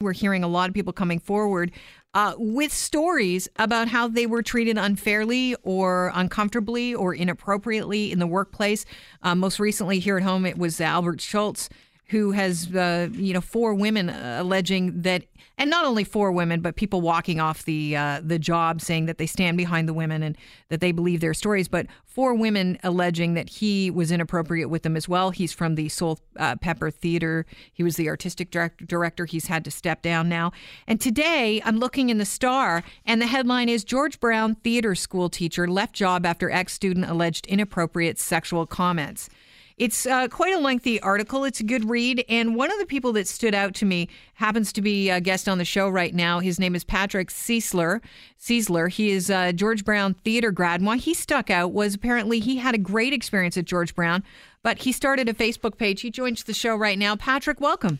We're hearing a lot of people coming forward uh, with stories about how they were treated unfairly or uncomfortably or inappropriately in the workplace. Uh, most recently, here at home, it was Albert Schultz who has, uh, you know, four women uh, alleging that, and not only four women, but people walking off the uh, the job saying that they stand behind the women and that they believe their stories, but four women alleging that he was inappropriate with them as well. He's from the Soul uh, Pepper Theater. He was the artistic direct- director. He's had to step down now. And today, I'm looking in the Star, and the headline is George Brown theater school teacher left job after ex student alleged inappropriate sexual comments. It's uh, quite a lengthy article. It's a good read. And one of the people that stood out to me happens to be a guest on the show right now. His name is Patrick Ciesler. Ciesler. He is a George Brown theater grad. And why he stuck out was apparently he had a great experience at George Brown, but he started a Facebook page. He joins the show right now. Patrick, welcome.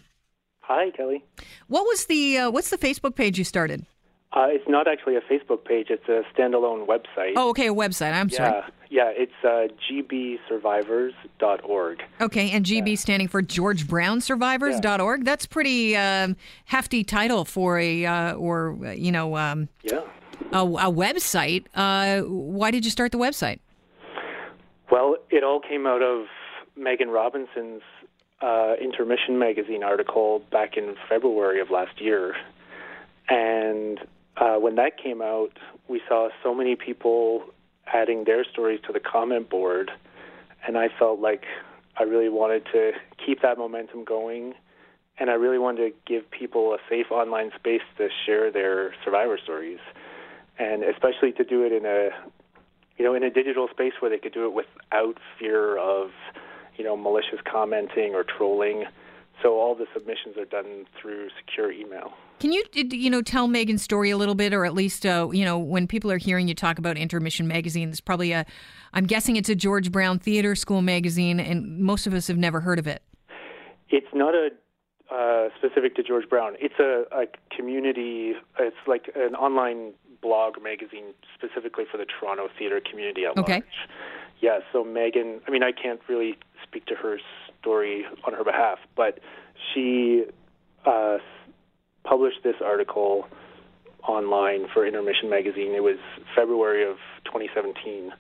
Hi, Kelly. What was the uh, what's the Facebook page you started? Uh, it's not actually a Facebook page. It's a standalone website. Oh, okay, a website. I'm yeah, sorry. yeah. It's uh, gbsurvivors.org. Okay, and GB standing for George Brown Survivors.org. That's pretty um, hefty title for a uh, or uh, you know um, Yeah. a, a website. Uh, why did you start the website? Well, it all came out of Megan Robinson's uh, Intermission magazine article back in February of last year. And uh, when that came out, we saw so many people adding their stories to the comment board. And I felt like I really wanted to keep that momentum going. And I really wanted to give people a safe online space to share their survivor stories. And especially to do it in a you know, in a digital space where they could do it without fear of, you know, malicious commenting or trolling. So all the submissions are done through secure email. Can you you know tell Megan's story a little bit, or at least uh, you know when people are hearing you talk about Intermission magazine, it's probably a, I'm guessing it's a George Brown Theater School magazine, and most of us have never heard of it. It's not a uh, specific to George Brown. It's a, a community. It's like an online blog magazine specifically for the Toronto theater community at Okay. large. Yeah. So Megan, I mean, I can't really speak to her story on her behalf, but she uh, published this article online for Intermission magazine. It was February of 2017,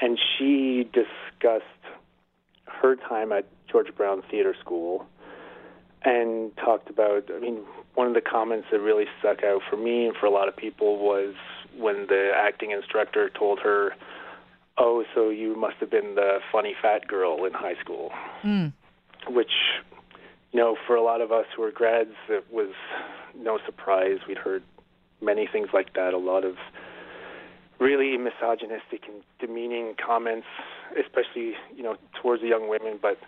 and she discussed her time at George Brown Theater School and talked about. I mean, one of the comments that really stuck out for me and for a lot of people was when the acting instructor told her, "Oh, so you must have been the funny fat girl in high school," hmm. which, you know, for a lot of us who were grads, it was no surprise. We'd heard many things like that. A lot of really misogynistic and demeaning comments, especially you know towards the young women, but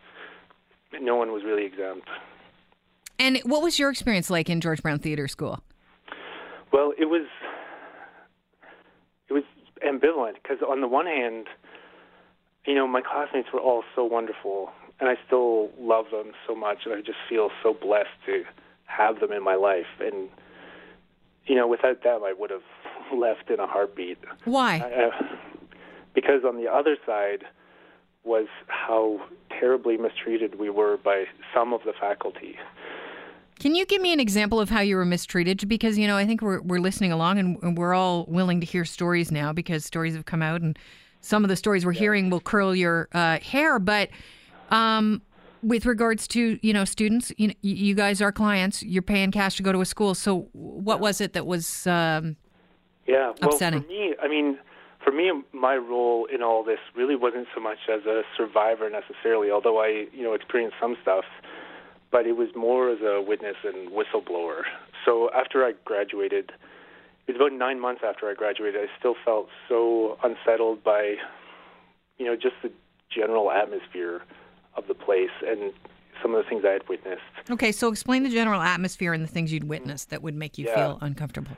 no one was really exempt. And what was your experience like in George Brown Theater School? Well, it was it was ambivalent because on the one hand, you know, my classmates were all so wonderful, and I still love them so much, and I just feel so blessed to have them in my life. And you know, without them, I would have left in a heartbeat. Why? Uh, because on the other side was how terribly mistreated we were by some of the faculty. Can you give me an example of how you were mistreated? Because you know, I think we're we're listening along, and, and we're all willing to hear stories now because stories have come out, and some of the stories we're hearing will curl your uh, hair. But um, with regards to you know students, you, you guys are clients. You're paying cash to go to a school. So what was it that was? Um, Yeah, well, Upsetting. for me, I mean, for me, my role in all this really wasn't so much as a survivor necessarily, although I, you know, experienced some stuff, but it was more as a witness and whistleblower. So after I graduated, it was about nine months after I graduated, I still felt so unsettled by, you know, just the general atmosphere of the place and some of the things I had witnessed. okay, so explain the general atmosphere and the things you'd witnessed that would make you Yeah. feel uncomfortable.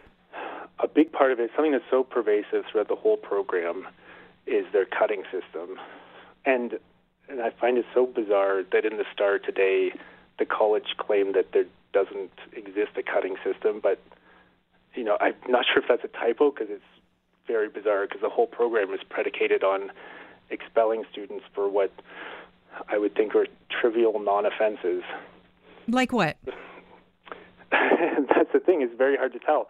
a big part of it, something that's so pervasive throughout the whole program, is their cutting system. And and I find it so bizarre that in the Star today, the college claimed that there doesn't exist a cutting system, but you know I'm not sure if that's a typo because it's very bizarre because the whole program is predicated on expelling students for what I would think are trivial non-offenses. Like what? that's the thing; it's very hard to tell.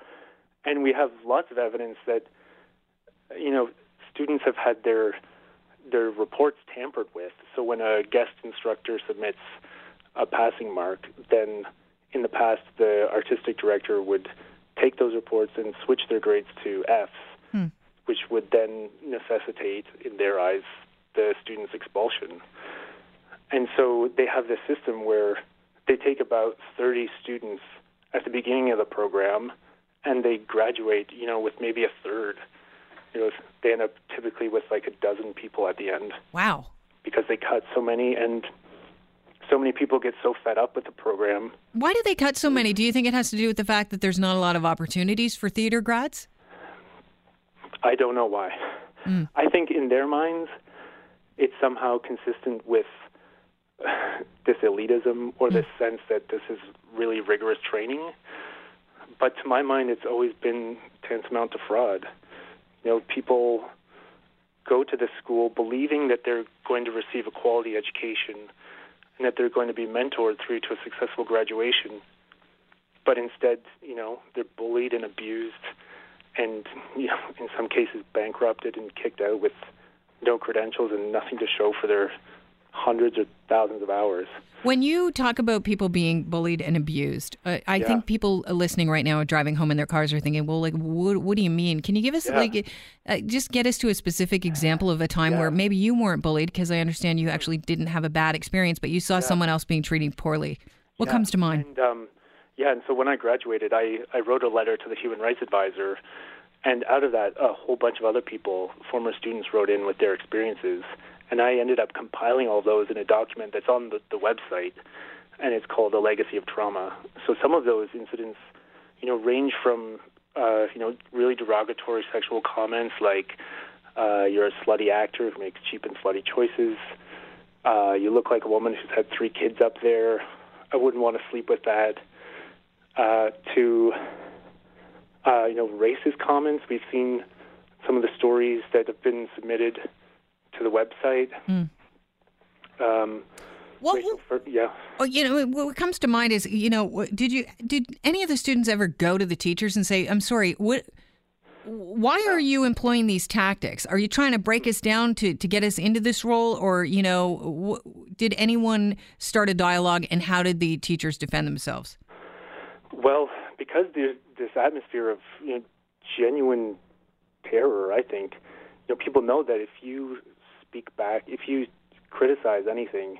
And we have lots of evidence that you know students have had their their reports tampered with. So when a guest instructor submits a passing mark, then in the past the artistic director would take those reports and switch their grades to Fs, hmm. which would then necessitate, in their eyes, the student's expulsion. And so they have this system where they take about 30 students at the beginning of the program and they graduate, you know, with maybe a third. You know, they end up typically with like a dozen people at the end. Wow. Because they cut so many and so many people get so fed up with the program. Why do they cut so many? Do you think it has to do with the fact that there's not a lot of opportunities for theater grads? I don't know why. Mm. I think in their minds, it's somehow consistent with this elitism or this mm. sense that this is really rigorous training. But to my mind, it's always been tantamount to fraud. You know, people go to this school believing that they're going to receive a quality education and that they're going to be mentored through to a successful graduation. But instead, you know, they're bullied and abused, and you know, in some cases, bankrupted and kicked out with no credentials and nothing to show for their hundreds or thousands of hours. When you talk about people being bullied and abused, uh, I yeah. think people listening right now are driving home in their cars are thinking, "Well, like, what, what do you mean? Can you give us yeah. like, uh, just get us to a specific example of a time yeah. where maybe you weren't bullied because I understand you actually didn't have a bad experience, but you saw someone else being treated poorly. What comes to mind? And, um, yeah, and so when I graduated, I I wrote a letter to the Human Rights Advisor, and out of that, a whole bunch of other people, former students, wrote in with their experiences and I ended up compiling all those in a document that's on the, the website, and it's called A Legacy of Trauma. So some of those incidents, you know, range from, uh, you know, really derogatory sexual comments like, uh, you're a slutty actor who makes cheap and slutty choices. Uh, you look like a woman who's had three kids up there. I wouldn't want to sleep with that. Uh, to, uh, you know, racist comments. We've seen some of the stories that have been submitted to the website. Mm. Um, what, for, yeah. Oh, you know, what comes to mind is, you know, did you did any of the students ever go to the teachers and say, "I'm sorry, what why are you employing these tactics? Are you trying to break us down to, to get us into this role? Or, you know, did anyone start a dialogue and how did the teachers defend themselves? Well, because there's this atmosphere of you know, genuine terror, I think, you know, people know that if you speak back. If you criticize anything,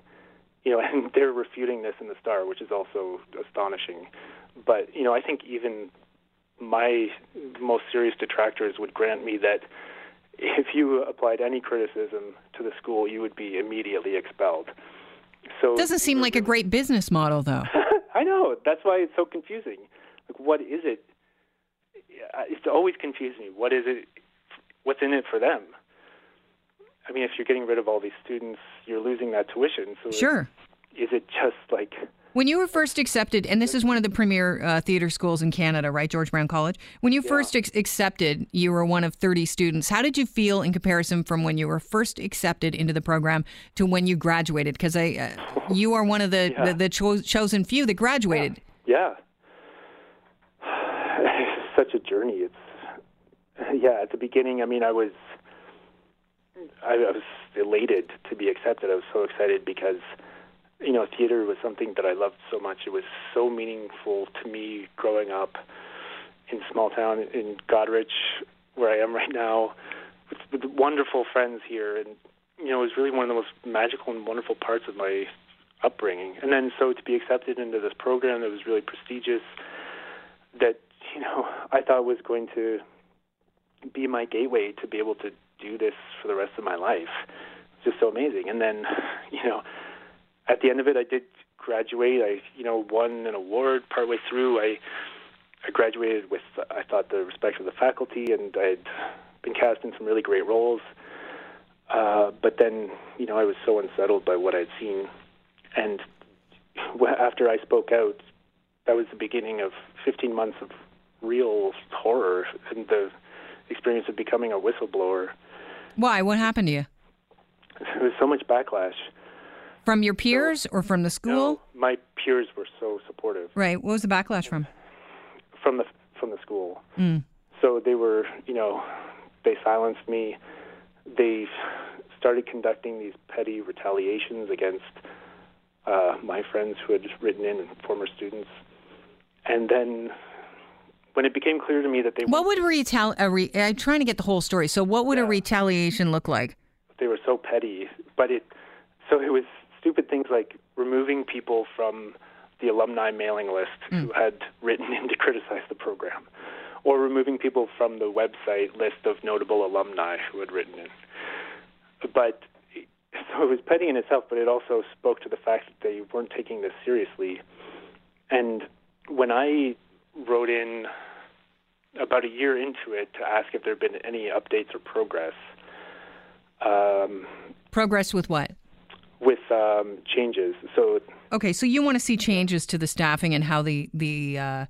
you know, and they're refuting this in the Star, which is also astonishing. But you know, I think even my most serious detractors would grant me that if you applied any criticism to the school, you would be immediately expelled. So doesn't seem like a great business model, though. I know that's why it's so confusing. Like, what is it? It's always confusing me. What is it? What's in it for them? I mean, if you're getting rid of all these students, you're losing that tuition. So sure. Is it just like when you were first accepted, and this is one of the premier uh, theater schools in Canada, right, George Brown College? When you yeah. first ex- accepted, you were one of 30 students. How did you feel in comparison from when you were first accepted into the program to when you graduated? Because I, uh, you are one of the yeah. the, the cho- chosen few that graduated. Yeah. yeah. Such a journey. It's yeah. At the beginning, I mean, I was I, was elated to be accepted. I was so excited because you know theater was something that I loved so much. It was so meaningful to me growing up in small town in Goderich, where I am right now, with, with wonderful friends here, and you know it was really one of the most magical and wonderful parts of my upbringing. And then so to be accepted into this program that was really prestigious, that you know I thought was going to be my gateway to be able to do this for the rest of my life. It's just so amazing. And then, you know, at the end of it, I did graduate. I, you know, won an award partway through. I, I graduated with, I thought, the respect of the faculty, and I'd been cast in some really great roles. Uh, but then, you know, I was so unsettled by what I'd seen. And after I spoke out, that was the beginning of 15 months of real horror and the experience of becoming a whistleblower. Why? What happened to you? There was so much backlash. From your peers or from the school? No, my peers were so supportive. Right. What was the backlash from? From the from the school. Mm. So they were, you know, they silenced me. They started conducting these petty retaliations against uh, my friends who had written in, and former students. And then when it became clear to me that they What would retali- a re- I'm trying to get the whole story. So what would a retaliation look like? they were so petty, but it so it was stupid things like removing people from the alumni mailing list hmm. who had written in to criticize the program, or removing people from the website list of notable alumni who had written in. But so it was petty in itself, but it also spoke to the fact that they weren't taking this seriously. And when I wrote in about a year into it to ask if there had been any updates or progress, um, Progress with what? with um, changes. So Okay, so you want to see changes to the staffing and how the the uh,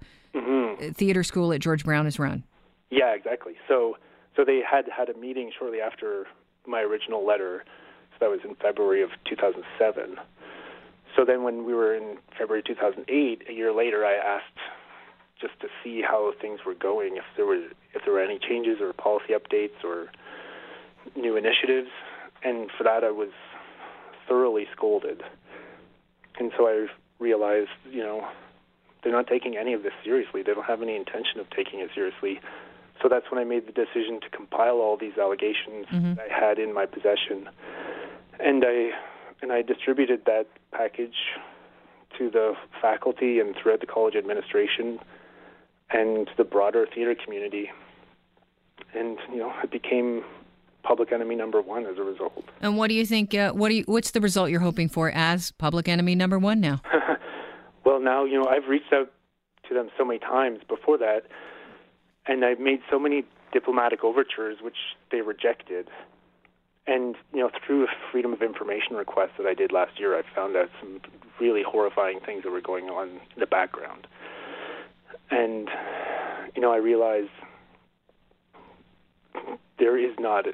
theater school at George Brown is run. yeah, exactly. So so they had had a meeting shortly after my original letter. So that was in February of 2007. So then when we were in February 2008, a year later, I asked just to see how things were going, if there were if there were any changes or policy updates or new initiatives. And for that, I was thoroughly scolded. And so I realized, you know, they're not taking any of this seriously. They don't have any intention of taking it seriously. So that's when I made the decision to compile all these allegations mm-hmm. that I had in my possession, and I and I distributed that package to the faculty and throughout the college administration and the broader theater community. And you know, it became public enemy number one as a result. And what do you think? Uh, what do you? What's the result you're hoping for as public enemy number one now? Well, now you know I've reached out to them so many times before that, and I've made so many diplomatic overtures which they rejected. And you know, through a freedom of information request that I did last year, I found out some really horrifying things that were going on in the background. And you know, I realized there is not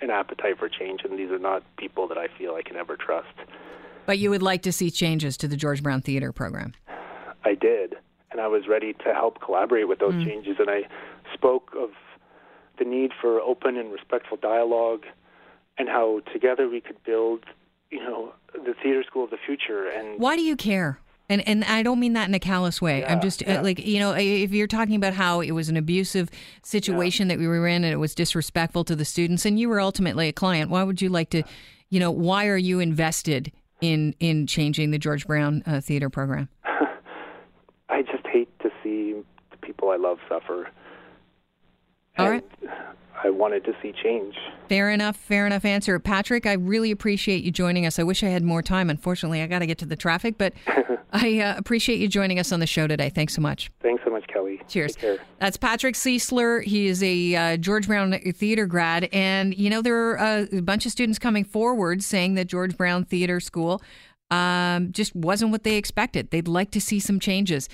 an appetite for change, and these are not people that I feel I can ever trust. But you would like to see changes to the George Brown Theater program. I did, and I was ready to help collaborate with those mm. changes. And I spoke of the need for open and respectful dialogue, and how together we could build, you know, the theater school of the future. And Why do you care? And and I don't mean that in a callous way. I'm just uh, yeah. like you know, if you're talking about how it was an abusive situation that we were in and it was disrespectful to the students, and you were ultimately a client, why would you like to, you know, why are you invested in in changing the George Brown uh, theater program? I just hate to see the people I love suffer. All and right. Wanted to see change. Fair enough, fair enough answer. Patrick, I really appreciate you joining us. I wish I had more time. Unfortunately, I got to get to the traffic, but I uh, appreciate you joining us on the show today. Thanks so much. Thanks so much, Kelly. Cheers. That's Patrick Ciesler. He is a uh, George Brown theater grad. And, you know, there are uh, a bunch of students coming forward saying that George Brown Theater School um, just wasn't what they expected. They'd like to see some changes.